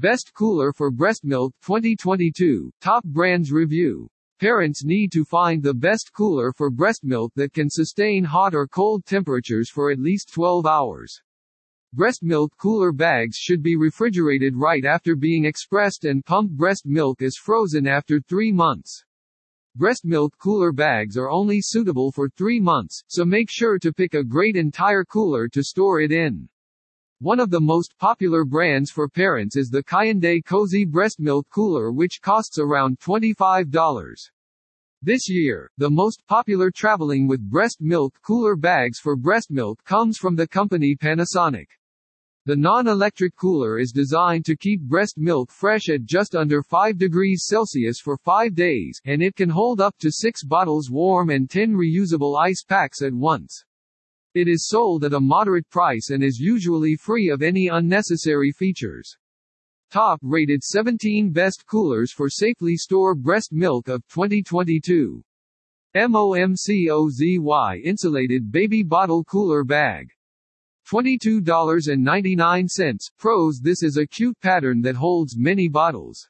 Best Cooler for Breast Milk 2022, Top Brands Review. Parents need to find the best cooler for breast milk that can sustain hot or cold temperatures for at least 12 hours. Breast milk cooler bags should be refrigerated right after being expressed and pumped breast milk is frozen after 3 months. Breast milk cooler bags are only suitable for 3 months, so make sure to pick a great entire cooler to store it in. One of the most popular brands for parents is the Kyande Cozy Breast Milk Cooler which costs around $25. This year, the most popular traveling with breast milk cooler bags for breast milk comes from the company Panasonic. The non-electric cooler is designed to keep breast milk fresh at just under 5 degrees Celsius for 5 days, and it can hold up to 6 bottles warm and 10 reusable ice packs at once. It is sold at a moderate price and is usually free of any unnecessary features. Top rated 17 best coolers for safely store breast milk of 2022. MOMCOZY insulated baby bottle cooler bag. $22.99. Pros This is a cute pattern that holds many bottles.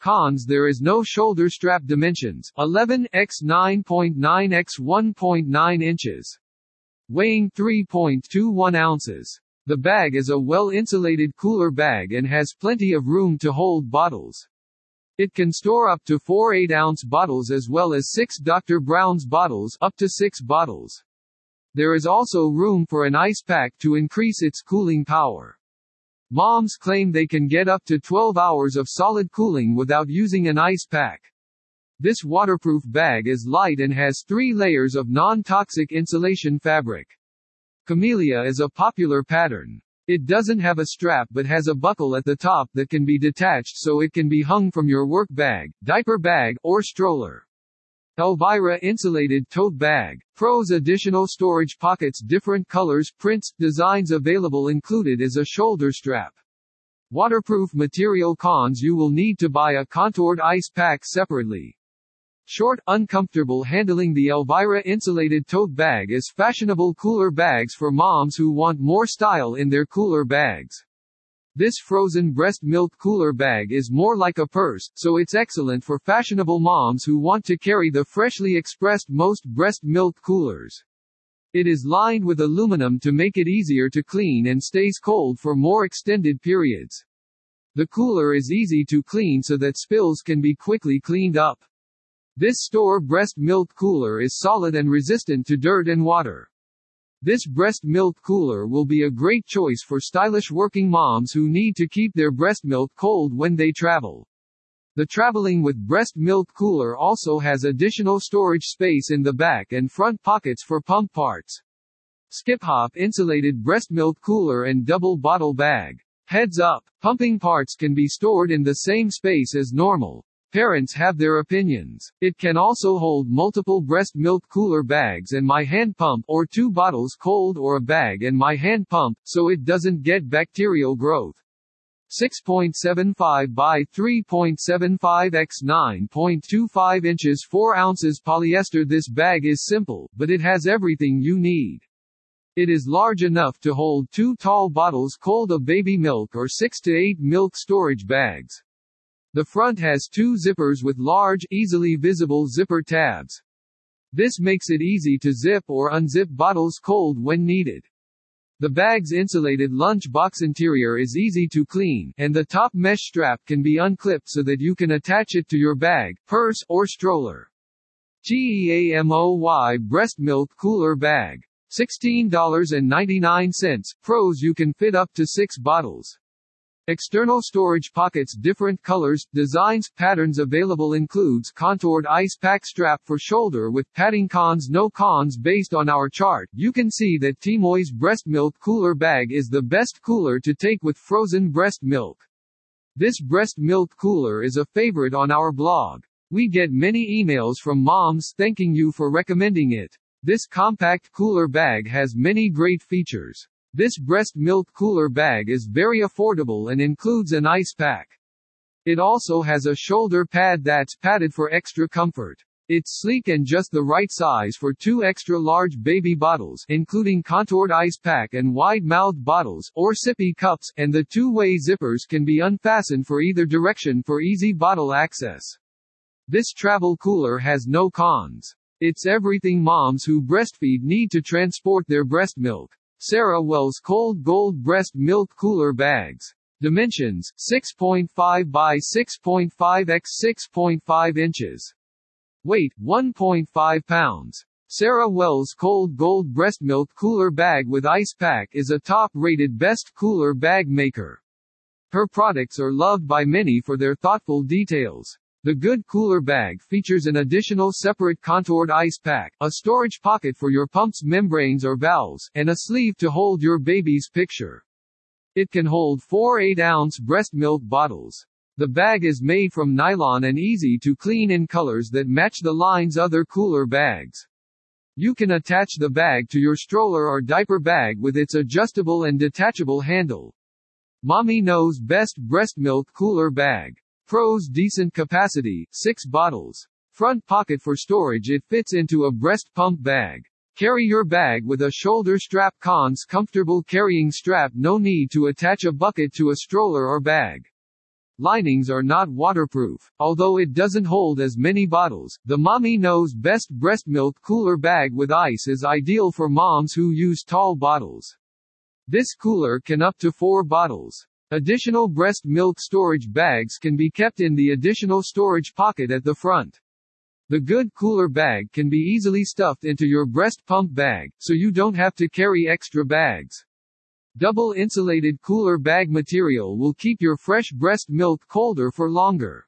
Cons There is no shoulder strap dimensions, 11 x 9.9 x 1.9 inches weighing 3.21 ounces. The bag is a well-insulated cooler bag and has plenty of room to hold bottles. It can store up to 4 8-ounce bottles as well as 6 Dr. Brown's bottles up to 6 bottles. There is also room for an ice pack to increase its cooling power. Moms claim they can get up to 12 hours of solid cooling without using an ice pack. This waterproof bag is light and has three layers of non-toxic insulation fabric. Camellia is a popular pattern. It doesn't have a strap but has a buckle at the top that can be detached so it can be hung from your work bag, diaper bag, or stroller. Elvira Insulated Tote Bag. Pros additional storage pockets different colors, prints, designs available included is a shoulder strap. Waterproof material cons You will need to buy a contoured ice pack separately. Short, uncomfortable handling The Elvira insulated tote bag is fashionable cooler bags for moms who want more style in their cooler bags. This frozen breast milk cooler bag is more like a purse, so it's excellent for fashionable moms who want to carry the freshly expressed most breast milk coolers. It is lined with aluminum to make it easier to clean and stays cold for more extended periods. The cooler is easy to clean so that spills can be quickly cleaned up. This store breast milk cooler is solid and resistant to dirt and water. This breast milk cooler will be a great choice for stylish working moms who need to keep their breast milk cold when they travel. The traveling with breast milk cooler also has additional storage space in the back and front pockets for pump parts. Skip Hop insulated breast milk cooler and double bottle bag. Heads up, pumping parts can be stored in the same space as normal. Parents have their opinions. It can also hold multiple breast milk cooler bags and my hand pump or two bottles cold or a bag and my hand pump, so it doesn't get bacterial growth. 6.75 by 3.75 x 9.25 inches 4 ounces polyester This bag is simple, but it has everything you need. It is large enough to hold two tall bottles cold of baby milk or 6 to 8 milk storage bags. The front has two zippers with large, easily visible zipper tabs. This makes it easy to zip or unzip bottles cold when needed. The bag's insulated lunch box interior is easy to clean, and the top mesh strap can be unclipped so that you can attach it to your bag, purse, or stroller. TEAMOY Breast Milk Cooler Bag. $16.99. Pros You can fit up to 6 bottles. External storage pockets different colors, designs, patterns available includes contoured ice pack strap for shoulder with padding cons no cons based on our chart. You can see that Teamoy's breast milk cooler bag is the best cooler to take with frozen breast milk. This breast milk cooler is a favorite on our blog. We get many emails from moms thanking you for recommending it. This compact cooler bag has many great features. This breast milk cooler bag is very affordable and includes an ice pack. It also has a shoulder pad that's padded for extra comfort. It's sleek and just the right size for two extra large baby bottles, including contoured ice pack and wide-mouthed bottles, or sippy cups, and the two-way zippers can be unfastened for either direction for easy bottle access. This travel cooler has no cons. It's everything moms who breastfeed need to transport their breast milk. Sarah Wells Cold Gold Breast Milk Cooler Bags. Dimensions, 6.5 by 6.5 x 6.5 inches. Weight, 1.5 pounds. Sarah Wells Cold Gold Breast Milk Cooler Bag with Ice Pack is a top-rated best cooler bag maker. Her products are loved by many for their thoughtful details. The Good Cooler Bag features an additional separate contoured ice pack, a storage pocket for your pump's membranes or valves, and a sleeve to hold your baby's picture. It can hold four 8-ounce breast milk bottles. The bag is made from nylon and easy to clean in colors that match the line's other cooler bags. You can attach the bag to your stroller or diaper bag with its adjustable and detachable handle. Mommy knows best breast milk cooler bag. Pros decent capacity, 6 bottles. Front pocket for storage it fits into a breast pump bag. Carry your bag with a shoulder strap cons comfortable carrying strap no need to attach a bucket to a stroller or bag. Linings are not waterproof. Although it doesn't hold as many bottles, the Mommy Knows Best Breast Milk Cooler Bag with Ice is ideal for moms who use tall bottles. This cooler can up to 4 bottles. Additional breast milk storage bags can be kept in the additional storage pocket at the front. The good cooler bag can be easily stuffed into your breast pump bag, so you don't have to carry extra bags. Double insulated cooler bag material will keep your fresh breast milk colder for longer.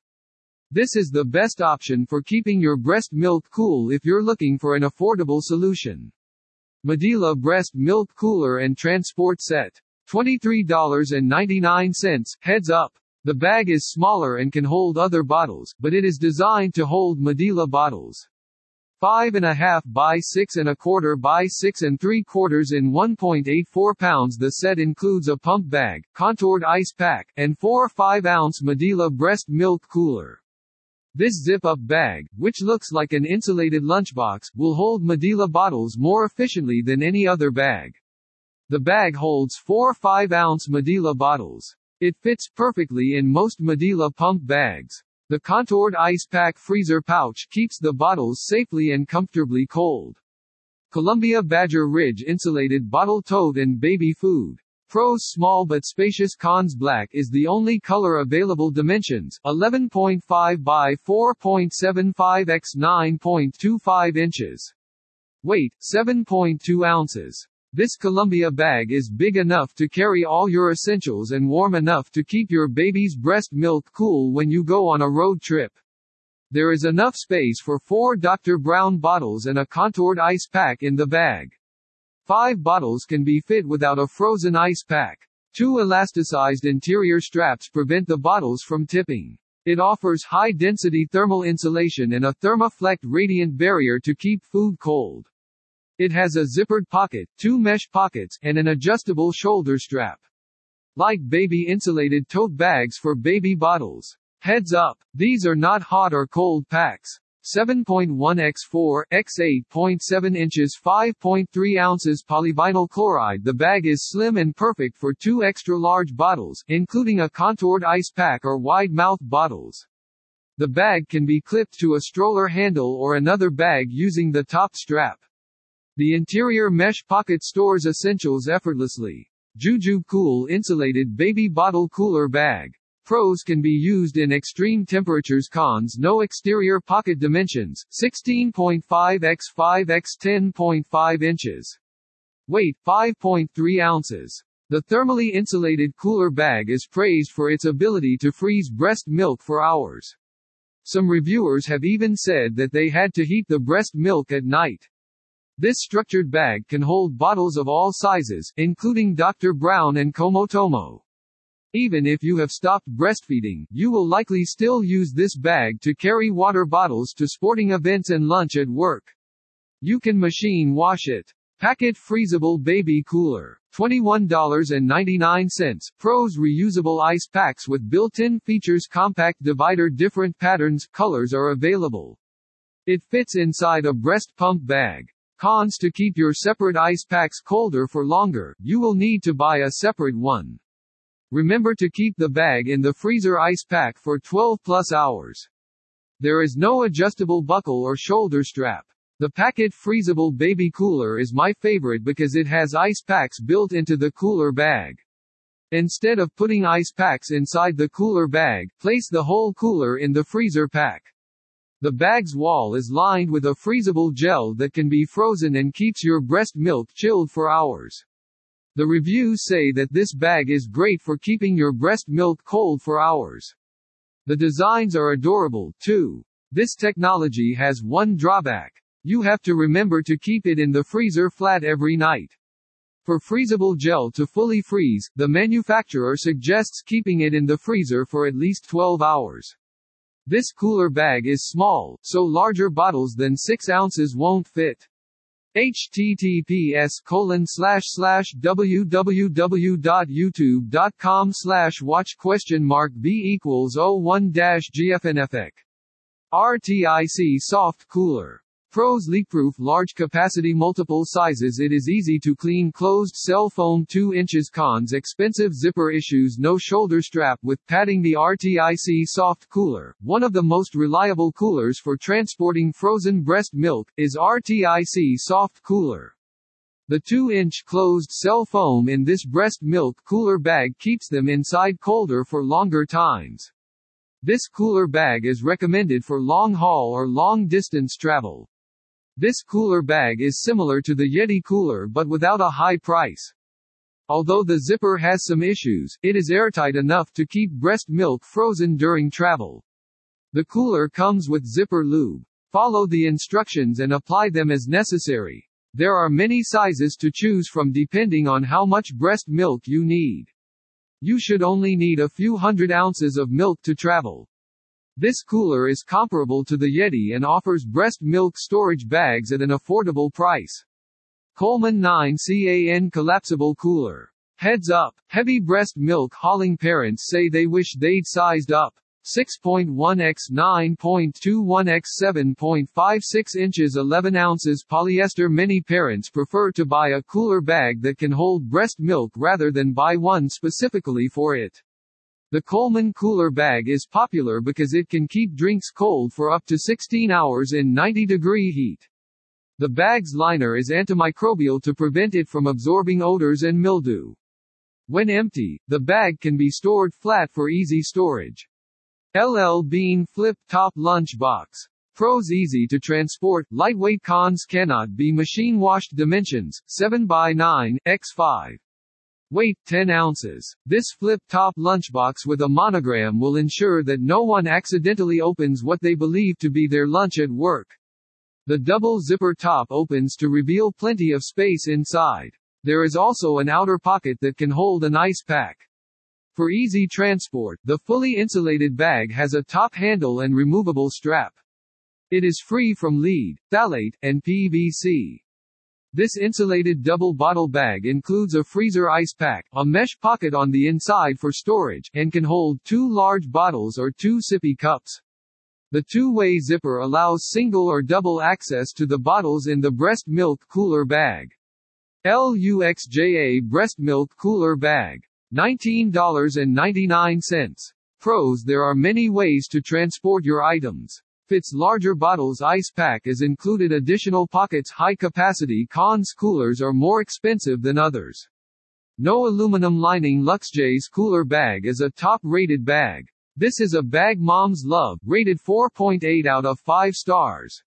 This is the best option for keeping your breast milk cool if you're looking for an affordable solution. Medela Breast Milk Cooler and Transport Set. $23.99. Heads up. The bag is smaller and can hold other bottles, but it is designed to hold Medela bottles. Five and a half by six and a quarter by six and three quarters in 1.84 pounds. The set includes a pump bag, contoured ice pack, and four 5-ounce Medela breast milk cooler. This zip-up bag, which looks like an insulated lunchbox, will hold Medela bottles more efficiently than any other bag. The bag holds four 5-ounce Medela bottles. It fits perfectly in most Medela pump bags. The contoured ice pack freezer pouch keeps the bottles safely and comfortably cold. Columbia Badger Ridge insulated bottle tote and baby food. Pros small but spacious cons black is the only color available dimensions 11.5 by 4.75 x 9.25 inches. Weight 7.2 ounces. This Columbia bag is big enough to carry all your essentials and warm enough to keep your baby's breast milk cool when you go on a road trip. There is enough space for four Dr. Brown bottles and a contoured ice pack in the bag. Five bottles can be fit without a frozen ice pack. Two elasticized interior straps prevent the bottles from tipping. It offers high-density thermal insulation and a thermoflect radiant barrier to keep food cold. It has a zippered pocket, two mesh pockets, and an adjustable shoulder strap. Like baby insulated tote bags for baby bottles. Heads up, these are not hot or cold packs. 7.1 x 4 x 8.7 inches 5.3 ounces polyvinyl chloride The bag is slim and perfect for two extra large bottles, including a contoured ice pack or wide-mouth bottles. The bag can be clipped to a stroller handle or another bag using the top strap. The interior mesh pocket stores essentials effortlessly. Juju Cool Insulated Baby Bottle Cooler Bag. Pros can be used in extreme temperatures. Cons No exterior pocket dimensions 16.5 x 5 x 10.5 inches. Weight 5.3 ounces. The thermally insulated cooler bag is praised for its ability to freeze breast milk for hours. Some reviewers have even said that they had to heat the breast milk at night. This structured bag can hold bottles of all sizes, including Dr. Brown and Comotomo. Even if you have stopped breastfeeding, you will likely still use this bag to carry water bottles to sporting events and lunch at work. You can machine wash it. PackIt Freezable Baby Cooler. $21.99. Pros reusable ice packs with built-in features compact divider different patterns, colors are available. It fits inside a breast pump bag. Cons to keep your separate ice packs colder for longer, you will need to buy a separate one. Remember to keep the bag in the freezer ice pack for 12 plus hours. There is no adjustable buckle or shoulder strap. The PackIt Freezable Baby Cooler is my favorite because it has ice packs built into the cooler bag. Instead of putting ice packs inside the cooler bag, place the whole cooler in the freezer pack. The bag's wall is lined with a freezable gel that can be frozen and keeps your breast milk chilled for hours. The reviews say that this bag is great for keeping your breast milk cold for hours. The designs are adorable, too. This technology has one drawback. You have to remember to keep it in the freezer flat every night. For freezable gel to fully freeze, the manufacturer suggests keeping it in the freezer for at least 12 hours. This cooler bag is small, so larger bottles than 6 ounces won't fit. https colon www.youtube.com watch question mark b equals 01 dash. RTIC soft cooler. Pros leakproof large capacity multiple sizes It is easy to clean closed cell foam 2 inches Cons expensive zipper issues No shoulder strap with padding The RTIC soft cooler, one of the most reliable coolers for transporting frozen breast milk, is RTIC soft cooler. The 2-inch closed cell foam in this breast milk cooler bag keeps them inside colder for longer times. This cooler bag is recommended for long haul or long distance travel. This cooler bag is similar to the Yeti cooler but without a high price. Although the zipper has some issues, it is airtight enough to keep breast milk frozen during travel. The cooler comes with zipper lube. Follow the instructions and apply them as necessary. There are many sizes to choose from depending on how much breast milk you need. You should only need a few hundred ounces of milk to travel. This cooler is comparable to the Yeti and offers breast milk storage bags at an affordable price. Coleman 9 CAN Collapsible Cooler. Heads up, heavy breast milk hauling parents say they wish they'd sized up. 6.1x 9.21x 7.56 inches 11 ounces polyester Many parents prefer to buy a cooler bag that can hold breast milk rather than buy one specifically for it. The Coleman cooler bag is popular because it can keep drinks cold for up to 16 hours in 90 degree heat. The bag's liner is antimicrobial to prevent it from absorbing odors and mildew. When empty, the bag can be stored flat for easy storage. LL Bean Flip Top Lunch Box. Pros easy to transport, lightweight cons cannot be machine washed dimensions, 7 by 9 x 5 Weight 10 ounces. This flip-top lunchbox with a monogram will ensure that no one accidentally opens what they believe to be their lunch at work. The double zipper top opens to reveal plenty of space inside. There is also an outer pocket that can hold an ice pack. For easy transport, the fully insulated bag has a top handle and removable strap. It is free from lead, phthalate, and PVC. This insulated double bottle bag includes a freezer ice pack, a mesh pocket on the inside for storage, and can hold two large bottles or two sippy cups. The two-way zipper allows single or double access to the bottles in the breast milk cooler bag. LUXJA breast milk cooler bag. $19.99. Pros There are many ways to transport your items fits larger bottles ice pack is included additional pockets high capacity cons coolers are more expensive than others. No aluminum lining LuxJ's cooler bag is a top rated bag. This is a bag moms love, rated 4.8 out of 5 stars.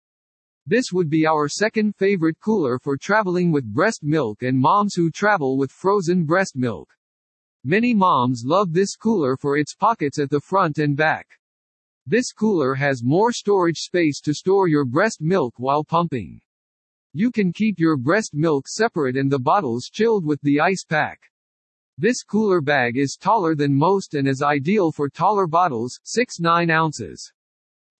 This would be our second favorite cooler for traveling with breast milk and moms who travel with frozen breast milk. Many moms love this cooler for its pockets at the front and back. This cooler has more storage space to store your breast milk while pumping. You can keep your breast milk separate and the bottles chilled with the ice pack. This cooler bag is taller than most and is ideal for taller bottles, 6-9 ounces.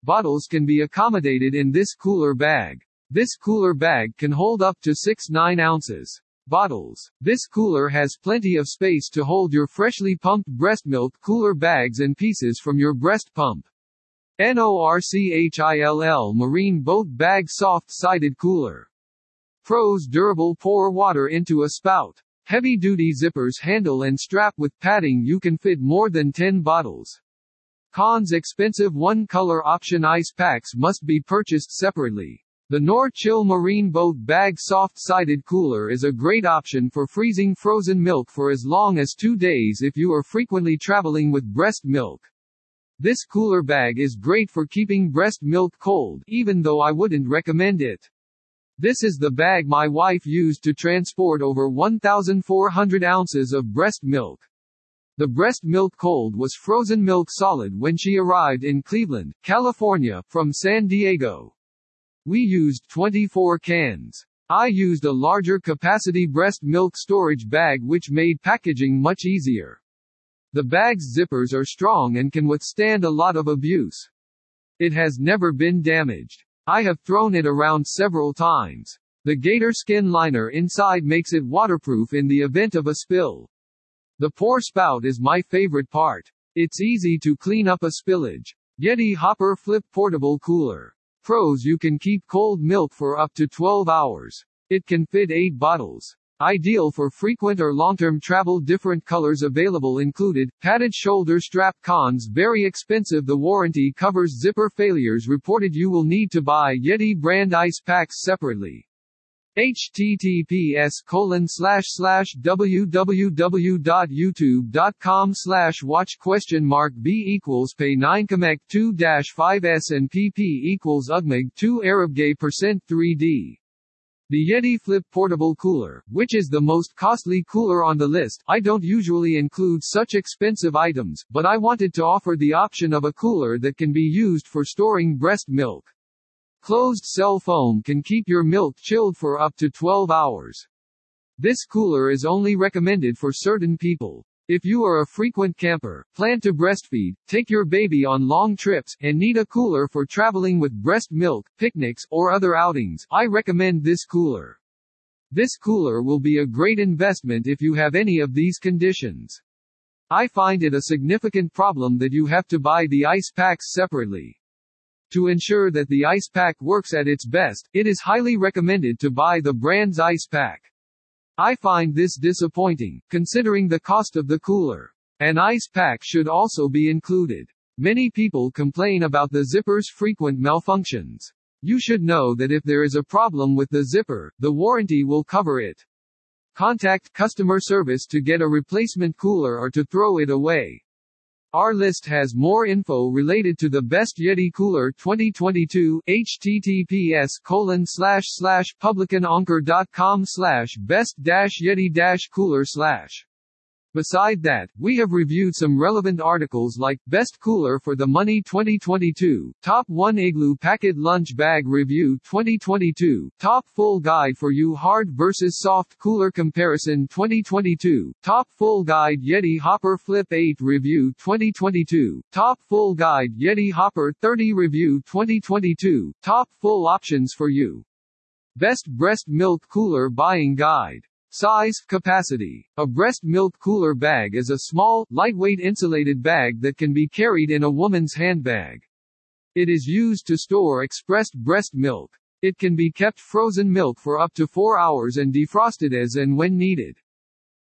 Bottles can be accommodated in this cooler bag. This cooler bag can hold up to 6-9 ounces. Bottles. This cooler has plenty of space to hold your freshly pumped breast milk cooler bags and pieces from your breast pump. NORCHILL Marine Boat Bag Soft-Sided Cooler. Pros Durable Pour water into a spout. Heavy-duty zippers handle and strap with padding you can fit more than 10 bottles. Cons Expensive one-color option ice packs must be purchased separately. The Nor-Chill Marine Boat Bag Soft-Sided Cooler is a great option for freezing frozen milk for as long as two days if you are frequently traveling with breast milk. This cooler bag is great for keeping breast milk cold, even though I wouldn't recommend it. This is the bag my wife used to transport over 1,400 ounces of breast milk. The breast milk cold was frozen milk solid when she arrived in Cleveland, California, from San Diego. We used 24 cans. I used a larger capacity breast milk storage bag which made packaging much easier. The bag's zippers are strong and can withstand a lot of abuse. It has never been damaged. I have thrown it around several times. The gator skin liner inside makes it waterproof in the event of a spill. The pour spout is my favorite part. It's easy to clean up a spillage. Yeti Hopper Flip Portable Cooler. Pros You can keep cold milk for up to 12 hours. It can fit 8 bottles. Ideal for frequent or long-term travel different colors available included, padded shoulder strap cons very expensive the warranty covers zipper failures reported you will need to buy Yeti brand ice packs separately. https colon slash slash www.youtube.com slash watch question mark b equals pay 9 Kamek 2 5 s and pp equals ugmig 2 arab gay percent 3d the Yeti Flip Portable Cooler, which is the most costly cooler on the list, I don't usually include such expensive items, but I wanted to offer the option of a cooler that can be used for storing breast milk. Closed cell foam can keep your milk chilled for up to 12 hours. This cooler is only recommended for certain people. If you are a frequent camper, plan to breastfeed, take your baby on long trips, and need a cooler for traveling with breast milk, picnics, or other outings, I recommend this cooler. This cooler will be a great investment if you have any of these conditions. I find it a significant problem that you have to buy the ice packs separately. To ensure that the ice pack works at its best, it is highly recommended to buy the brand's ice pack. I find this disappointing, considering the cost of the cooler. An ice pack should also be included. Many people complain about the zipper's frequent malfunctions. You should know that if there is a problem with the zipper, the warranty will cover it. Contact customer service to get a replacement cooler or to throw it away. Our list has more info related to the Best Yeti Cooler 2022, https colon slash slash publicananker.com slash best dash yeti dash cooler slash. Beside that, we have reviewed some relevant articles like Best Cooler for the Money 2022, Top 1 Igloo Packet Lunch Bag Review 2022, Top Full Guide for You Hard vs Soft Cooler Comparison 2022, Top Full Guide Yeti Hopper Flip 8 Review 2022, Top Full Guide Yeti Hopper 30 Review 2022, Top Full Options for You. Best Breast Milk Cooler Buying Guide. Size, capacity. A breast milk cooler bag is a small, lightweight insulated bag that can be carried in a woman's handbag. It is used to store expressed breast milk. It can be kept frozen milk for up to 4 hours and defrosted as and when needed.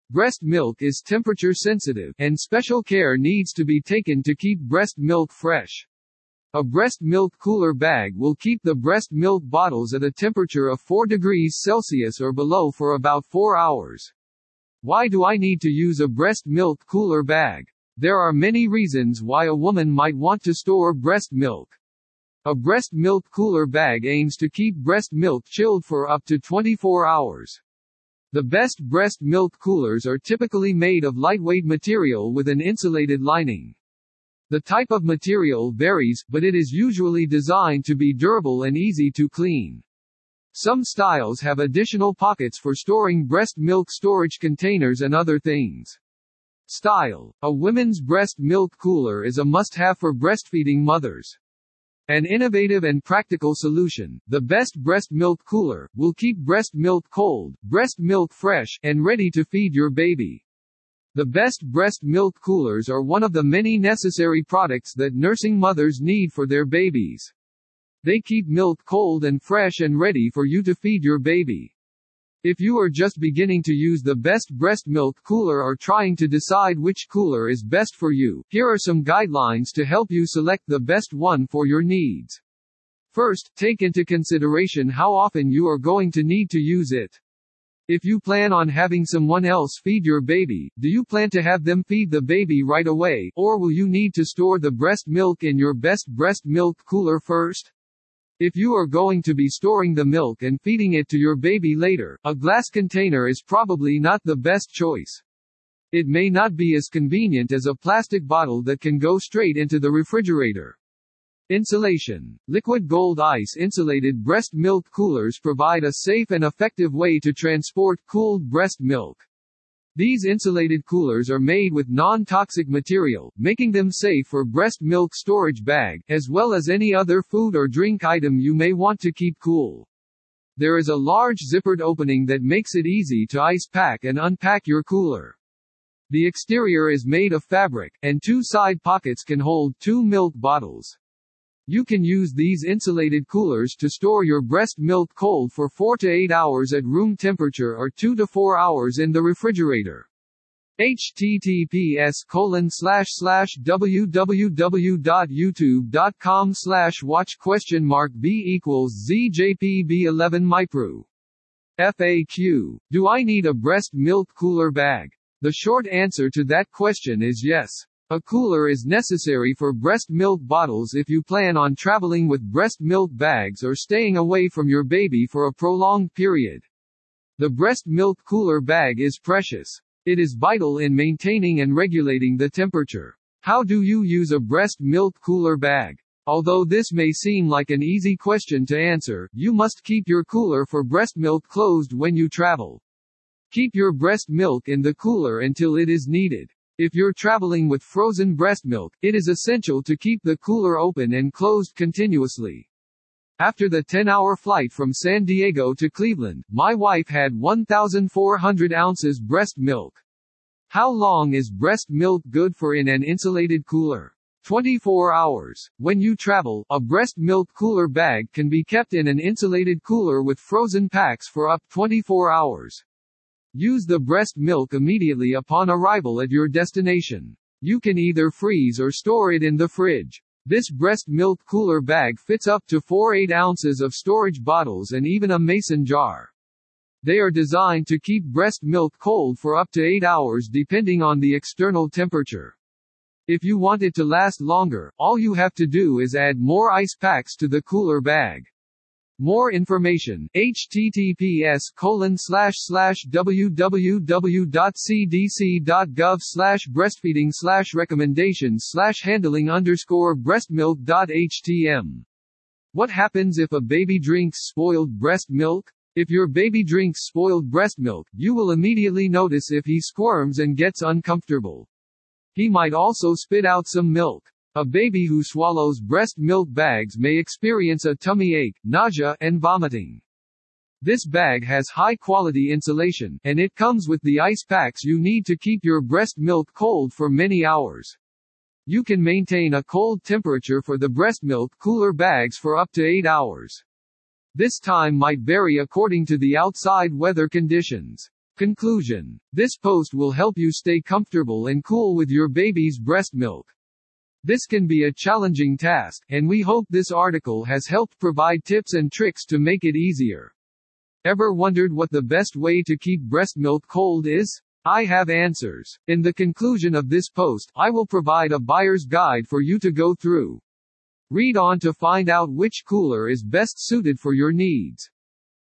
Breast milk is temperature sensitive, and special care needs to be taken to keep breast milk fresh. A breast milk cooler bag will keep the breast milk bottles at a temperature of 4 degrees Celsius or below for about 4 hours. Why do I need to use a breast milk cooler bag? There are many reasons why a woman might want to store breast milk. A breast milk cooler bag aims to keep breast milk chilled for up to 24 hours. The best breast milk coolers are typically made of lightweight material with an insulated lining. The type of material varies, but it is usually designed to be durable and easy to clean. Some styles have additional pockets for storing breast milk storage containers and other things. Style. A women's breast milk cooler is a must-have for breastfeeding mothers. An innovative and practical solution, the best breast milk cooler, will keep breast milk cold, breast milk fresh, and ready to feed your baby. The best breast milk coolers are one of the many necessary products that nursing mothers need for their babies. They keep milk cold and fresh and ready for you to feed your baby. If you are just beginning to use the best breast milk cooler or trying to decide which cooler is best for you, here are some guidelines to help you select the best one for your needs. First, take into consideration how often you are going to need to use it. If you plan on having someone else feed your baby, do you plan to have them feed the baby right away, or will you need to store the breast milk in your best breast milk cooler first? If you are going to be storing the milk and feeding it to your baby later, a glass container is probably not the best choice. It may not be as convenient as a plastic bottle that can go straight into the refrigerator. Insulation. Liquid gold ice insulated breast milk coolers provide a safe and effective way to transport cooled breast milk. These insulated coolers are made with non-toxic material, making them safe for breast milk storage bag, as well as any other food or drink item you may want to keep cool. There is a large zippered opening that makes it easy to ice pack and unpack your cooler. The exterior is made of fabric, and two side pockets can hold two milk bottles. You can use these insulated coolers to store your breast milk cold for 4 to 8 hours at room temperature or 2 to 4 hours in the refrigerator. https colon slash slash www.youtube.com slash watch question mark b equals zjpb11 mypru. FAQ. Do I need a breast milk cooler bag? The short answer to that question is yes. A cooler is necessary for breast milk bottles if you plan on traveling with breast milk bags or staying away from your baby for a prolonged period. The breast milk cooler bag is precious. It is vital in maintaining and regulating the temperature. How do you use a breast milk cooler bag? Although this may seem like an easy question to answer, you must keep your cooler for breast milk closed when you travel. Keep your breast milk in the cooler until it is needed. If you're traveling with frozen breast milk, it is essential to keep the cooler open and closed continuously. After the 10-hour flight from San Diego to Cleveland, my wife had 1,400 ounces breast milk. How long is breast milk good for in an insulated cooler? 24 hours. When you travel, a breast milk cooler bag can be kept in an insulated cooler with frozen packs for up 24 hours. Use the breast milk immediately upon arrival at your destination. You can either freeze or store it in the fridge. This breast milk cooler bag fits up to 4 8 ounces of storage bottles and even a mason jar. They are designed to keep breast milk cold for up to 8 hours depending on the external temperature. If you want it to last longer, all you have to do is add more ice packs to the cooler bag. More information, https colon www.cdc.gov breastfeeding recommendations handling underscore breastmilk.htm. What happens if a baby drinks spoiled breast milk? If your baby drinks spoiled breast milk, you will immediately notice if he squirms and gets uncomfortable. He might also spit out some milk. A baby who swallows breast milk bags may experience a tummy ache, nausea, and vomiting. This bag has high quality insulation, and it comes with the ice packs you need to keep your breast milk cold for many hours. You can maintain a cold temperature for the breast milk cooler bags for up to 8 hours. This time might vary according to the outside weather conditions. Conclusion. This post will help you stay comfortable and cool with your baby's breast milk. This can be a challenging task, and we hope this article has helped provide tips and tricks to make it easier. Ever wondered what the best way to keep breast milk cold is? I have answers. In the conclusion of this post, I will provide a buyer's guide for you to go through. Read on to find out which cooler is best suited for your needs.